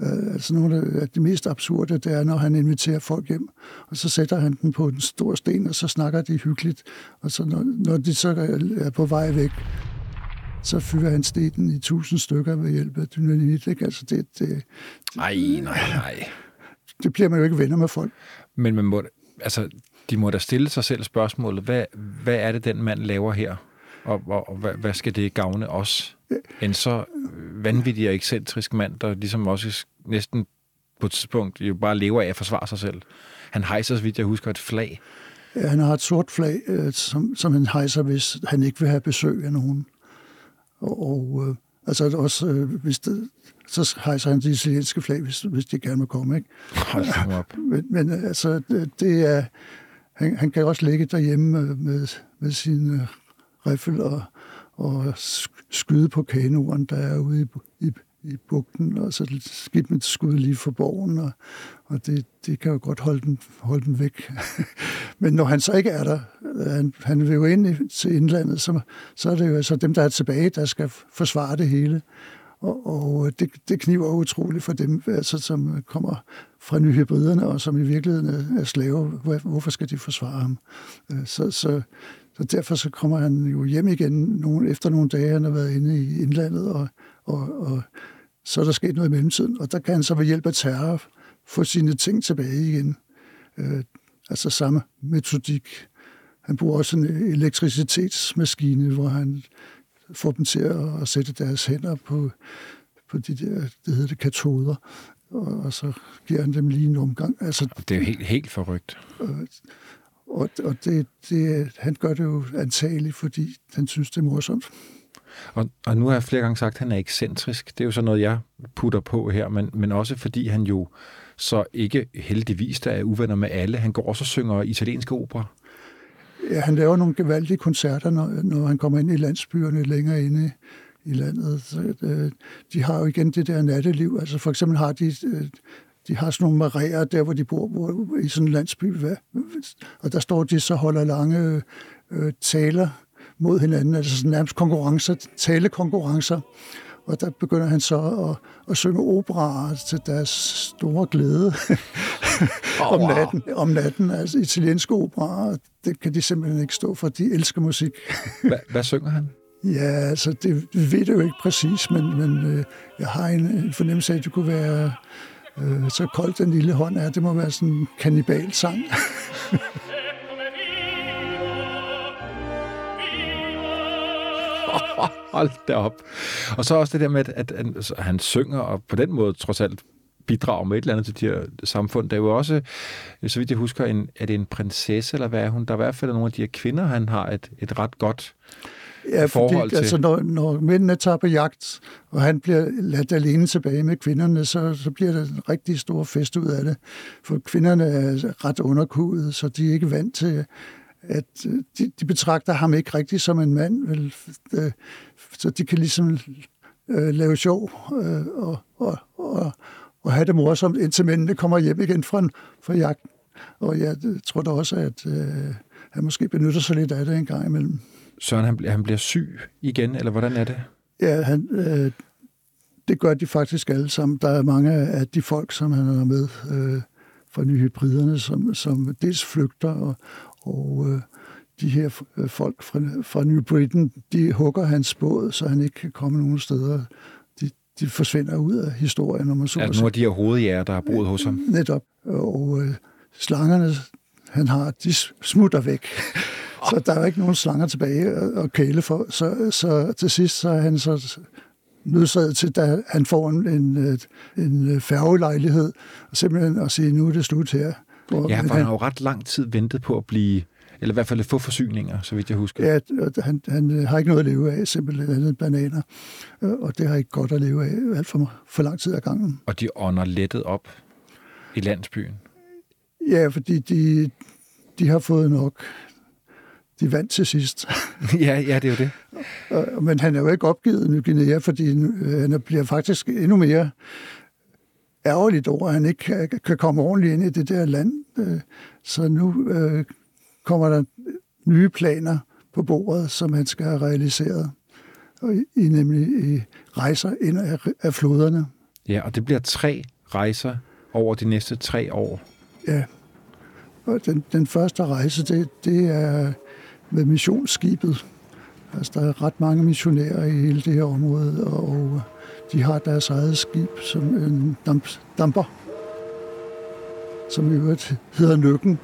Øh, altså, nogle af de mest absurde, det er, når han inviterer folk hjem, og så sætter han dem på en stor sten, og så snakker de hyggeligt. Og så når, når de så er på vej væk, så fyrer han stenen i tusind stykker ved hjælp af dynamit. Ikke? Altså det, det, ej, nej, nej. Det bliver man jo ikke venner med folk. Men man må, altså, de må da stille sig selv spørgsmålet, hvad, hvad er det, den mand laver her? Og, og, og hvad, hvad skal det gavne os? En så vanvittig og ekscentrisk mand, der ligesom også næsten på et tidspunkt jo bare lever af at forsvare sig selv. Han hejser, så vidt jeg husker, et flag. Ja, han har et sort flag, øh, som, som han hejser, hvis han ikke vil have besøg af nogen. Og, og øh, altså også, øh, hvis det, så hejser han de italienske flag, hvis, hvis de gerne må komme. Ikke? Hold op. Men, men øh, altså, det er, han, han kan også ligge derhjemme med, med, med sin øh, riffel og, og skyde på kanoren, der er ude i, i, i bugten, og så skidt med skud lige for borgen, og, og det, det kan jo godt holde den, holde den væk. Men når han så ikke er der, øh, han, han vil jo ind til indlandet, så, så er det jo altså dem, der er tilbage, der skal forsvare det hele. Og, og øh, det, det kniver utroligt for dem, altså, som kommer fra nyhybriderne, og som i virkeligheden er slaver. Hvorfor skal de forsvare ham? Øh, så, så, så derfor så kommer han jo hjem igen nogle, efter nogle dage, han har været inde i indlandet, og, og, og så er der sket noget i mellemtiden. Og der kan han så ved hjælp af terror få sine ting tilbage igen. Øh, altså samme metodik. Han bruger også en elektricitetsmaskine, hvor han får dem til at sætte deres hænder på, på de der, det hedder det, katoder, og, og så giver han dem lige en omgang. Altså, det er jo helt, helt forrygt. Og, og, og det, det, han gør det jo antageligt, fordi han synes, det er morsomt. Og, og nu har jeg flere gange sagt, at han er ekscentrisk. Det er jo så noget, jeg putter på her, men, men også fordi han jo så ikke heldigvis der er uvenner med alle. Han går også og synger italienske opera. Ja, han laver nogle gevaldige koncerter, når, når han kommer ind i landsbyerne længere inde i landet. Så, øh, de har jo igen det der natteliv. Altså for eksempel har de... Øh, de har sådan nogle maræer der, hvor de bor, hvor, i sådan en landsby. Og der står de så holder lange øh, taler mod hinanden, altså sådan nærmest konkurrencer, talekonkurrencer. Og der begynder han så at, at synge operaer til deres store glæde oh, om, natten, om natten. Altså italienske operaer, det kan de simpelthen ikke stå for. De elsker musik. hvad, hvad synger han? Ja, altså, det, ved det jo ikke præcis, men, men øh, jeg har en, en fornemmelse af, at det kunne være øh, så koldt den lille hånd er. Det må være sådan en kannibalsang. Hold da op. Og så også det der med, at, at, han synger, og på den måde trods alt bidrager med et eller andet til de her samfund. Der er jo også, så vidt jeg husker, en, er det en prinsesse, eller hvad er hun? Der er i hvert fald nogle af de her kvinder, han har et, et ret godt ja, forhold fordi, til. Altså, når, når mændene tager på jagt, og han bliver ladt alene tilbage med kvinderne, så, så bliver der en rigtig stor fest ud af det. For kvinderne er ret underkudet, så de er ikke vant til at øh, de, de betragter ham ikke rigtig som en mand, vel, øh, så de kan ligesom øh, lave sjov øh, og, og, og, og have det morsomt, indtil mændene kommer hjem igen fra, fra jagten. Og jeg tror da også, at øh, han måske benytter sig lidt af det en gang imellem. Søren, han, han bliver syg igen, eller hvordan er det? Ja, han, øh, det gør de faktisk alle sammen. Der er mange af de folk, som han er med øh, fra nyhybriderne, som, som dels flygter, og, og øh, de her øh, folk fra, fra New Britain, de hugger hans båd, så han ikke kan komme nogen steder. De, de forsvinder ud af historien, når man så det nogle af de her hovedjæger, der har boet hos ham? Netop. Og øh, slangerne, han har, de smutter væk. så der er ikke nogen slanger tilbage at kæle for. Så, så til sidst så er han så nødsaget til, da han får en, en, en færgelejlighed, og simpelthen at sige, nu er det slut her. Hvor, ja, for han, har jo ret lang tid ventet på at blive, eller i hvert fald få forsyninger, så vidt jeg husker. Ja, han, han øh, har ikke noget at leve af, simpelthen andet bananer, øh, og det har ikke godt at leve af alt for, for lang tid ad gangen. Og de ånder lettet op i landsbyen? Ja, fordi de, de har fået nok. De vandt til sidst. ja, ja, det er jo det. Men han er jo ikke opgivet Ny Guinea, fordi øh, han bliver faktisk endnu mere ærgerligt over, at han ikke kan, kan komme ordentligt ind i det der land. Øh, så nu øh, kommer der nye planer på bordet, som han skal have realiseret. Og i, nemlig i rejser ind af, af floderne. Ja, og det bliver tre rejser over de næste tre år. Ja, og den, den første rejse, det, det er med missionsskibet. Altså, der er ret mange missionærer i hele det her område, og de har deres eget skib, som en damp, damper, som i øvrigt hedder Nøkken,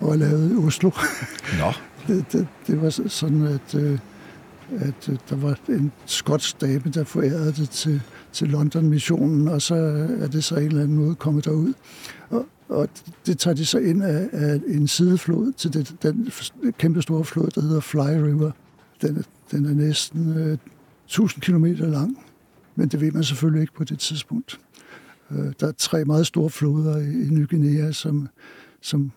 og er lavet i Oslo. Nå. det, det, det var sådan, at, øh, at øh, der var en skotsk dame, der forærede det til, til London-missionen, og så er det så en eller anden måde kommet derud. Og, og det tager de så ind af, af en sideflod til det, den kæmpe store flod, der hedder Fly River. Den, den er næsten øh, 1000 km lang men det ved man selvfølgelig ikke på det tidspunkt. Øh, der er tre meget store floder i Ny Guinea, som, som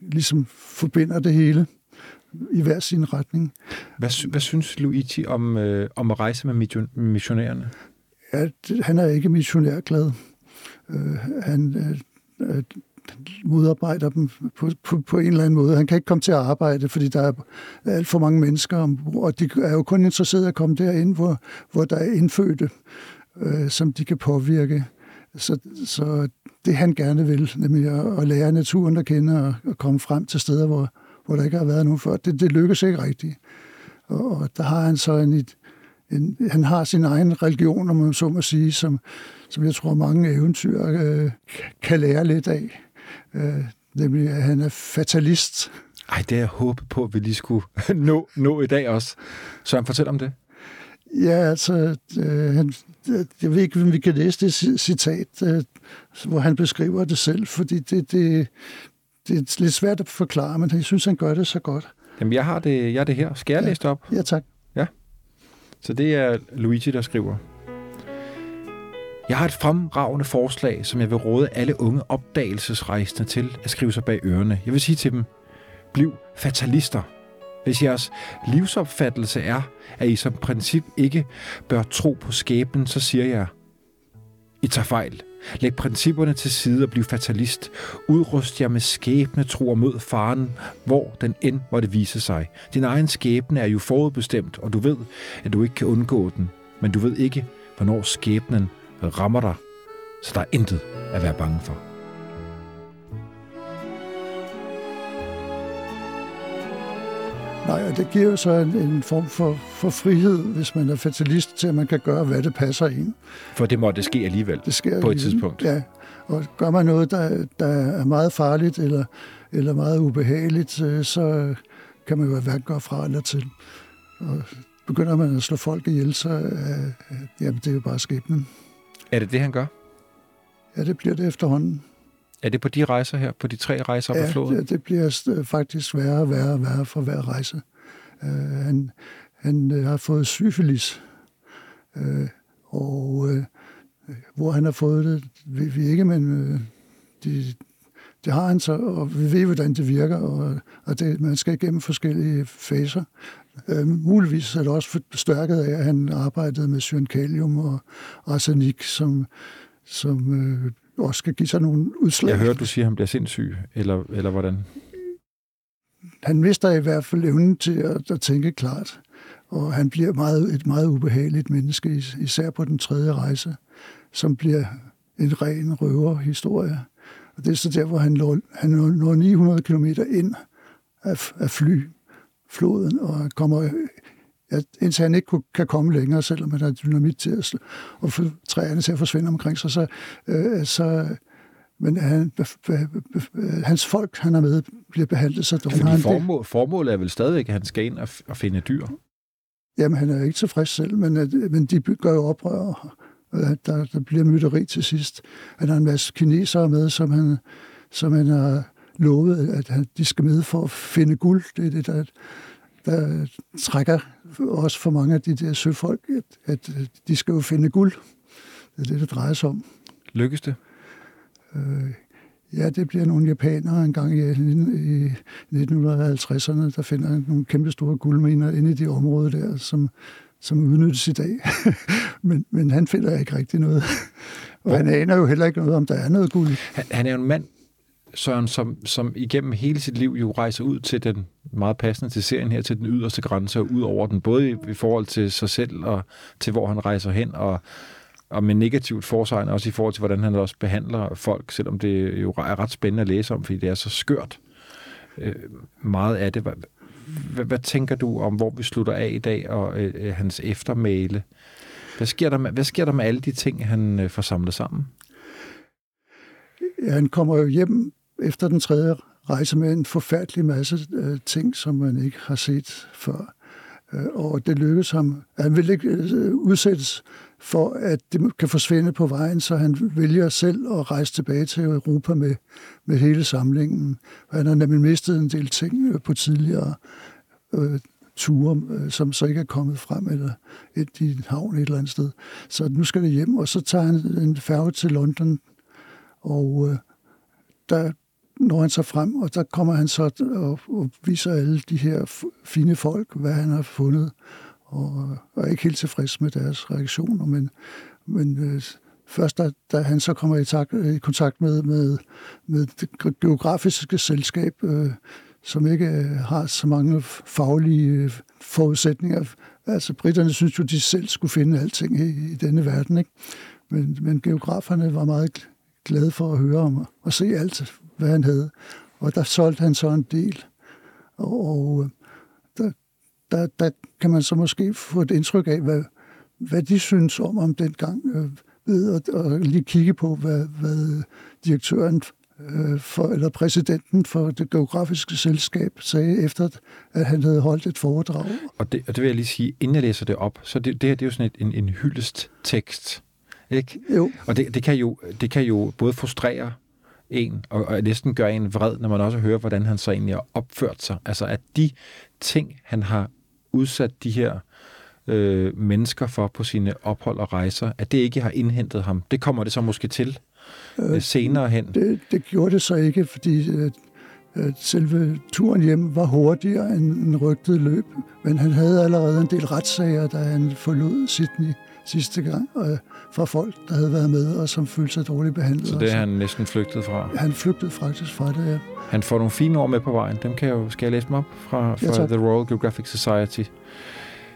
ligesom forbinder det hele i hver sin retning. Hvad, hvad synes Luigi om, øh, om at rejse med missionærerne? Ja, det, han er ikke missionærglad. Øh, han øh, modarbejder dem på, på, på en eller anden måde. Han kan ikke komme til at arbejde, fordi der er alt for mange mennesker ombord, og de er jo kun interesserede i at komme derind, hvor, hvor der er indfødte, øh, som de kan påvirke. Så, så det han gerne vil, nemlig at, at lære naturen at kende og, og komme frem til steder, hvor, hvor der ikke har været nogen før, det, det lykkes ikke rigtigt. Og, og der har han så en, en, han har sin egen religion, om man så må sige, som, som jeg tror mange eventyr øh, kan lære lidt af øh, nemlig at han er fatalist. Ej, det er jeg håbet på, at vi lige skulle nå, nå i dag også. Så han fortæller om det. Ja, altså, øh, han, jeg ved ikke, om vi kan læse det citat, øh, hvor han beskriver det selv, fordi det, det, det er lidt svært at forklare, men jeg synes, han gør det så godt. Jamen, jeg har det, jeg har det her. Skal jeg ja. læse det op? Ja, tak. Ja. Så det er Luigi, der skriver. Jeg har et fremragende forslag, som jeg vil råde alle unge opdagelsesrejsende til at skrive sig bag ørerne. Jeg vil sige til dem, Bliv fatalister. Hvis jeres livsopfattelse er, at I som princip ikke bør tro på skæbnen, så siger jeg, I tager fejl. Læg principperne til side og bliv fatalist. Udrust jer med skæbne, tro og mød faren, hvor den end måtte vise sig. Din egen skæbne er jo forudbestemt, og du ved, at du ikke kan undgå den. Men du ved ikke, hvornår skæbnen rammer dig, så der er intet at være bange for. Nej, og det giver jo så en, en form for, for frihed, hvis man er fatalist, til at man kan gøre, hvad det passer ind. For det må det ske alligevel Det sker på et alligevel. tidspunkt. Ja, og gør man noget, der, der er meget farligt eller, eller meget ubehageligt, øh, så kan man jo hverken gøre fra eller til. Og begynder man at slå folk ihjel, så øh, øh, jamen, det er jo bare skæbnen. Er det det, han gør? Ja, det bliver det efterhånden. Er det på de rejser her, på de tre rejser op ad Ja, floden? det, det bliver øh, faktisk værre og værre og værre for hver rejse. Uh, han han uh, har fået syfilis, uh, og uh, hvor han har fået det, ved vi ikke, men uh, det, det har han så, og vi ved, hvordan det virker, og, og det, man skal igennem forskellige faser. Uh, muligvis er det også forstærket af, at han arbejdede med cyankalium og arsenik, som, som uh, også skal give sig nogle udslag. Jeg hører, du siger, at han bliver sindssyg, eller, eller hvordan? han mister i hvert fald evnen til at, at tænke klart, og han bliver meget, et meget ubehageligt menneske, is- især på den tredje rejse, som bliver en ren røverhistorie. Og det er så der, hvor han når, han når- når 900 km ind af, af flyfloden, og kommer, ja, indtil han ikke kunne- kan komme længere, selvom han har dynamit til at, og træerne til at forsvinde omkring sig, så, øh, så men han, hans folk, han er med, bliver behandlet så dårligt. Fordi formål, formålet er vel stadigvæk, at han skal ind og, finde dyr. Jamen, han er ikke tilfreds selv, men, at- men de gør jo oprør, og der, der bliver mytteri til sidst. Han har en masse kinesere med, som han, som han har lovet, at han- de skal med for at finde guld. Det er det, der, der trækker også for mange af de der søfolk, at, at de skal jo finde guld. Det er det, det drejer sig om. Lykkes det? Øh, ja, det bliver nogle japanere engang i, i 1950'erne, der finder nogle kæmpe store guldminer inde i de områder der, som, som udnyttes i dag. men, men han finder ikke rigtig noget. Og han aner jo heller ikke noget, om der er noget guld. Han, han er jo en mand, Søren, som, som igennem hele sit liv jo rejser ud til den meget passende til serien her, til den yderste grænse og ud over den, både i, i forhold til sig selv og til hvor han rejser hen, og, og med negativt forsegn, også i forhold til, hvordan han også behandler folk, selvom det jo er ret spændende at læse om, fordi det er så skørt. Øh, meget af det. Hvad, hvad, hvad tænker du om, hvor vi slutter af i dag, og øh, øh, hans eftermæle? Hvad sker, der med, hvad sker der med alle de ting, han øh, får samlet sammen? Ja, han kommer jo hjem efter den tredje rejse med en forfærdelig masse øh, ting, som man ikke har set før. Øh, og det lykkedes ham. Han vil ikke øh, udsættes for, at det kan forsvinde på vejen, så han vælger selv at rejse tilbage til Europa med, med hele samlingen. Han har nemlig mistet en del ting øh, på tidligere øh, ture, øh, som så ikke er kommet frem, eller et i en havn et eller andet sted. Så nu skal det hjem, og så tager han en færge til London, og øh, der når han så frem, og der kommer han så og, og viser alle de her fine folk, hvad han har fundet, og, og er ikke helt tilfreds med deres reaktioner, men, men øh, først da, da han så kommer i, tak, i kontakt med, med, med det geografiske selskab, øh, som ikke øh, har så mange faglige øh, forudsætninger. Altså, britterne synes jo, de selv skulle finde alting i, i denne verden, ikke? Men, men geograferne var meget glade for at høre om og se alt, hvad han havde. Og der solgte han så en del. Og, og der, der, der kan man så måske få et indtryk af, hvad, hvad de synes om om dengang, øh, ved at, at lige kigge på, hvad, hvad direktøren øh, for, eller præsidenten for det geografiske selskab sagde, efter at han havde holdt et foredrag. Og det, og det vil jeg lige sige, inden jeg læser det op, så det, det her det er jo sådan et, en, en hyldest tekst. Ikke? Jo, Og det, det, kan jo, det kan jo både frustrere en, og, og næsten gøre en vred, når man også hører, hvordan han så egentlig har opført sig. Altså at de ting, han har udsat de her øh, mennesker for på sine ophold og rejser, at det ikke har indhentet ham. Det kommer det så måske til øh, senere hen. det, det gjorde det så ikke, fordi øh, øh, selve turen hjem var hurtigere end en rygtet løb, men han havde allerede en del retssager, da han forlod Sydney sidste gang øh, fra folk, der havde været med og som følte sig dårligt behandlet. Så det er han næsten flygtet fra? Han flygtede faktisk fra det, ja. Han får nogle fine ord med på vejen. Dem kan jeg jo, skal jeg læse dem op fra, fra ja, The Royal Geographic Society.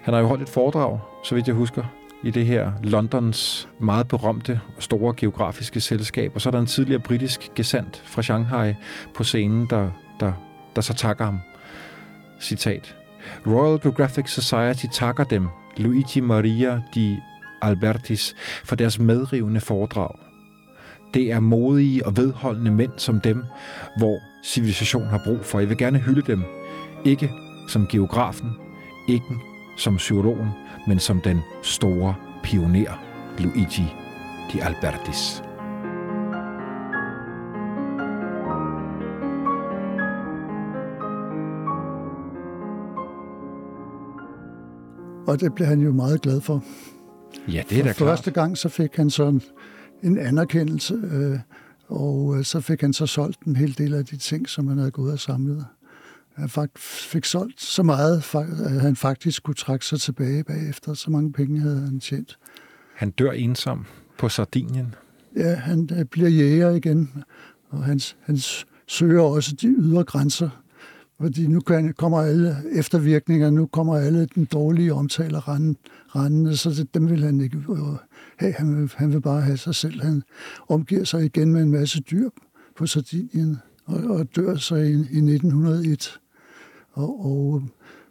Han har jo holdt et foredrag, så vidt jeg husker, i det her Londons meget berømte og store geografiske selskab. Og så er der en tidligere britisk gesandt fra Shanghai på scenen, der, der, der så takker ham. Citat. Royal Geographic Society takker dem, Luigi Maria di Albertis, for deres medrivende foredrag. Det er modige og vedholdende mænd som dem, hvor civilisation har brug for. Jeg vil gerne hylde dem. Ikke som geografen, ikke som psykologen, men som den store pioner, Luigi Di Albertis. Og det blev han jo meget glad for. Ja, det er da klart. Første gang så fik han sådan en anerkendelse, øh, og øh, så fik han så solgt en hel del af de ting, som han havde gået og samlet. Han fik solgt så meget, at han faktisk kunne trække sig tilbage bagefter. Så mange penge havde han tjent. Han dør ensom på Sardinien. Ja, han øh, bliver jæger igen, og han, han søger også de ydre grænser. Fordi nu kan, kommer alle eftervirkninger, nu kommer alle den dårlige omtaler rendende, så dem vil han ikke øh, have. Han vil, han vil bare have sig selv. Han omgiver sig igen med en masse dyr på Sardinien og, og dør så i, i 1901. Og, og øh,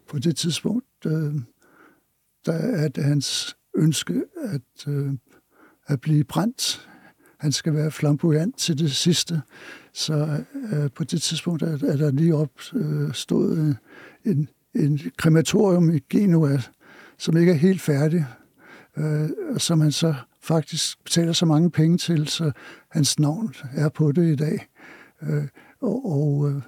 på det tidspunkt, øh, der er det hans ønske at, øh, at blive brændt. Han skal være flamboyant til det sidste. Så øh, på det tidspunkt er, er der lige opstået øh, øh, en, en krematorium i Genua, som ikke er helt færdig, øh, som han så faktisk betaler så mange penge til, så hans navn er på det i dag. Øh, og og øh,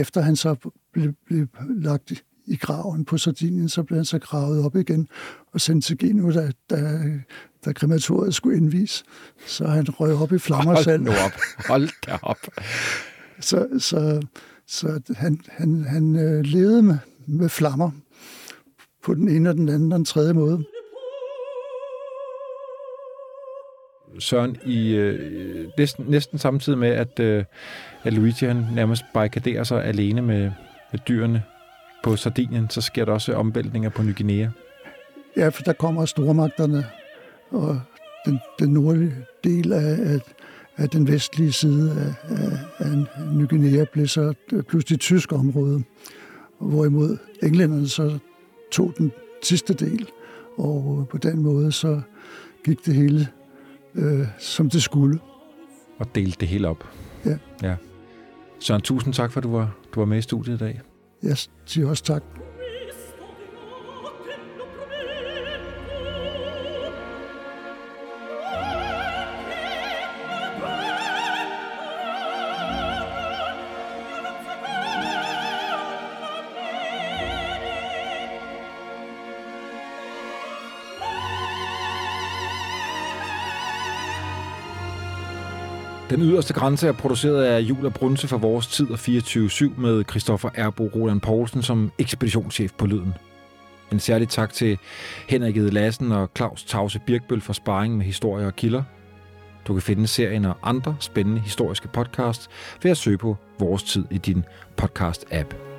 efter han så blev, blev lagt i graven på Sardinien, så blev han så gravet op igen og sendt til Genua, da, da, da krematoriet skulle indvise. Så han røg op i flammer Hold selv. nu op. Hold da op. så så, så han, han, han øh, levede med, med flammer på den ene og den anden og den tredje måde. Søren, i øh, næsten, næsten samtidig med, at, øh, at Luigi han nærmest barrikaderer sig alene med, med dyrene på Sardinien, så sker der også omvæltninger på Ny Guinea. Ja, for der kommer stormagterne, og den, den nordlige del af, af, af den vestlige side af, af, af Ny Guinea blev så pludselig tysk område, hvorimod englænderne så tog den sidste del, og på den måde så gik det hele øh, som det skulle. Og delte det hele op. Ja. ja. Søren, tusind tak for, at du var, du var med i studiet i dag. Jeg siger også tak. Den yderste grænse er produceret af Jul og Brunse for vores tid og 24-7 med Christoffer Erbo Roland Poulsen som ekspeditionschef på Lyden. En særlig tak til Henrik Ede Lassen og Claus Tause Birkbøl for sparring med historier og kilder. Du kan finde serien og andre spændende historiske podcasts ved at søge på Vores Tid i din podcast-app.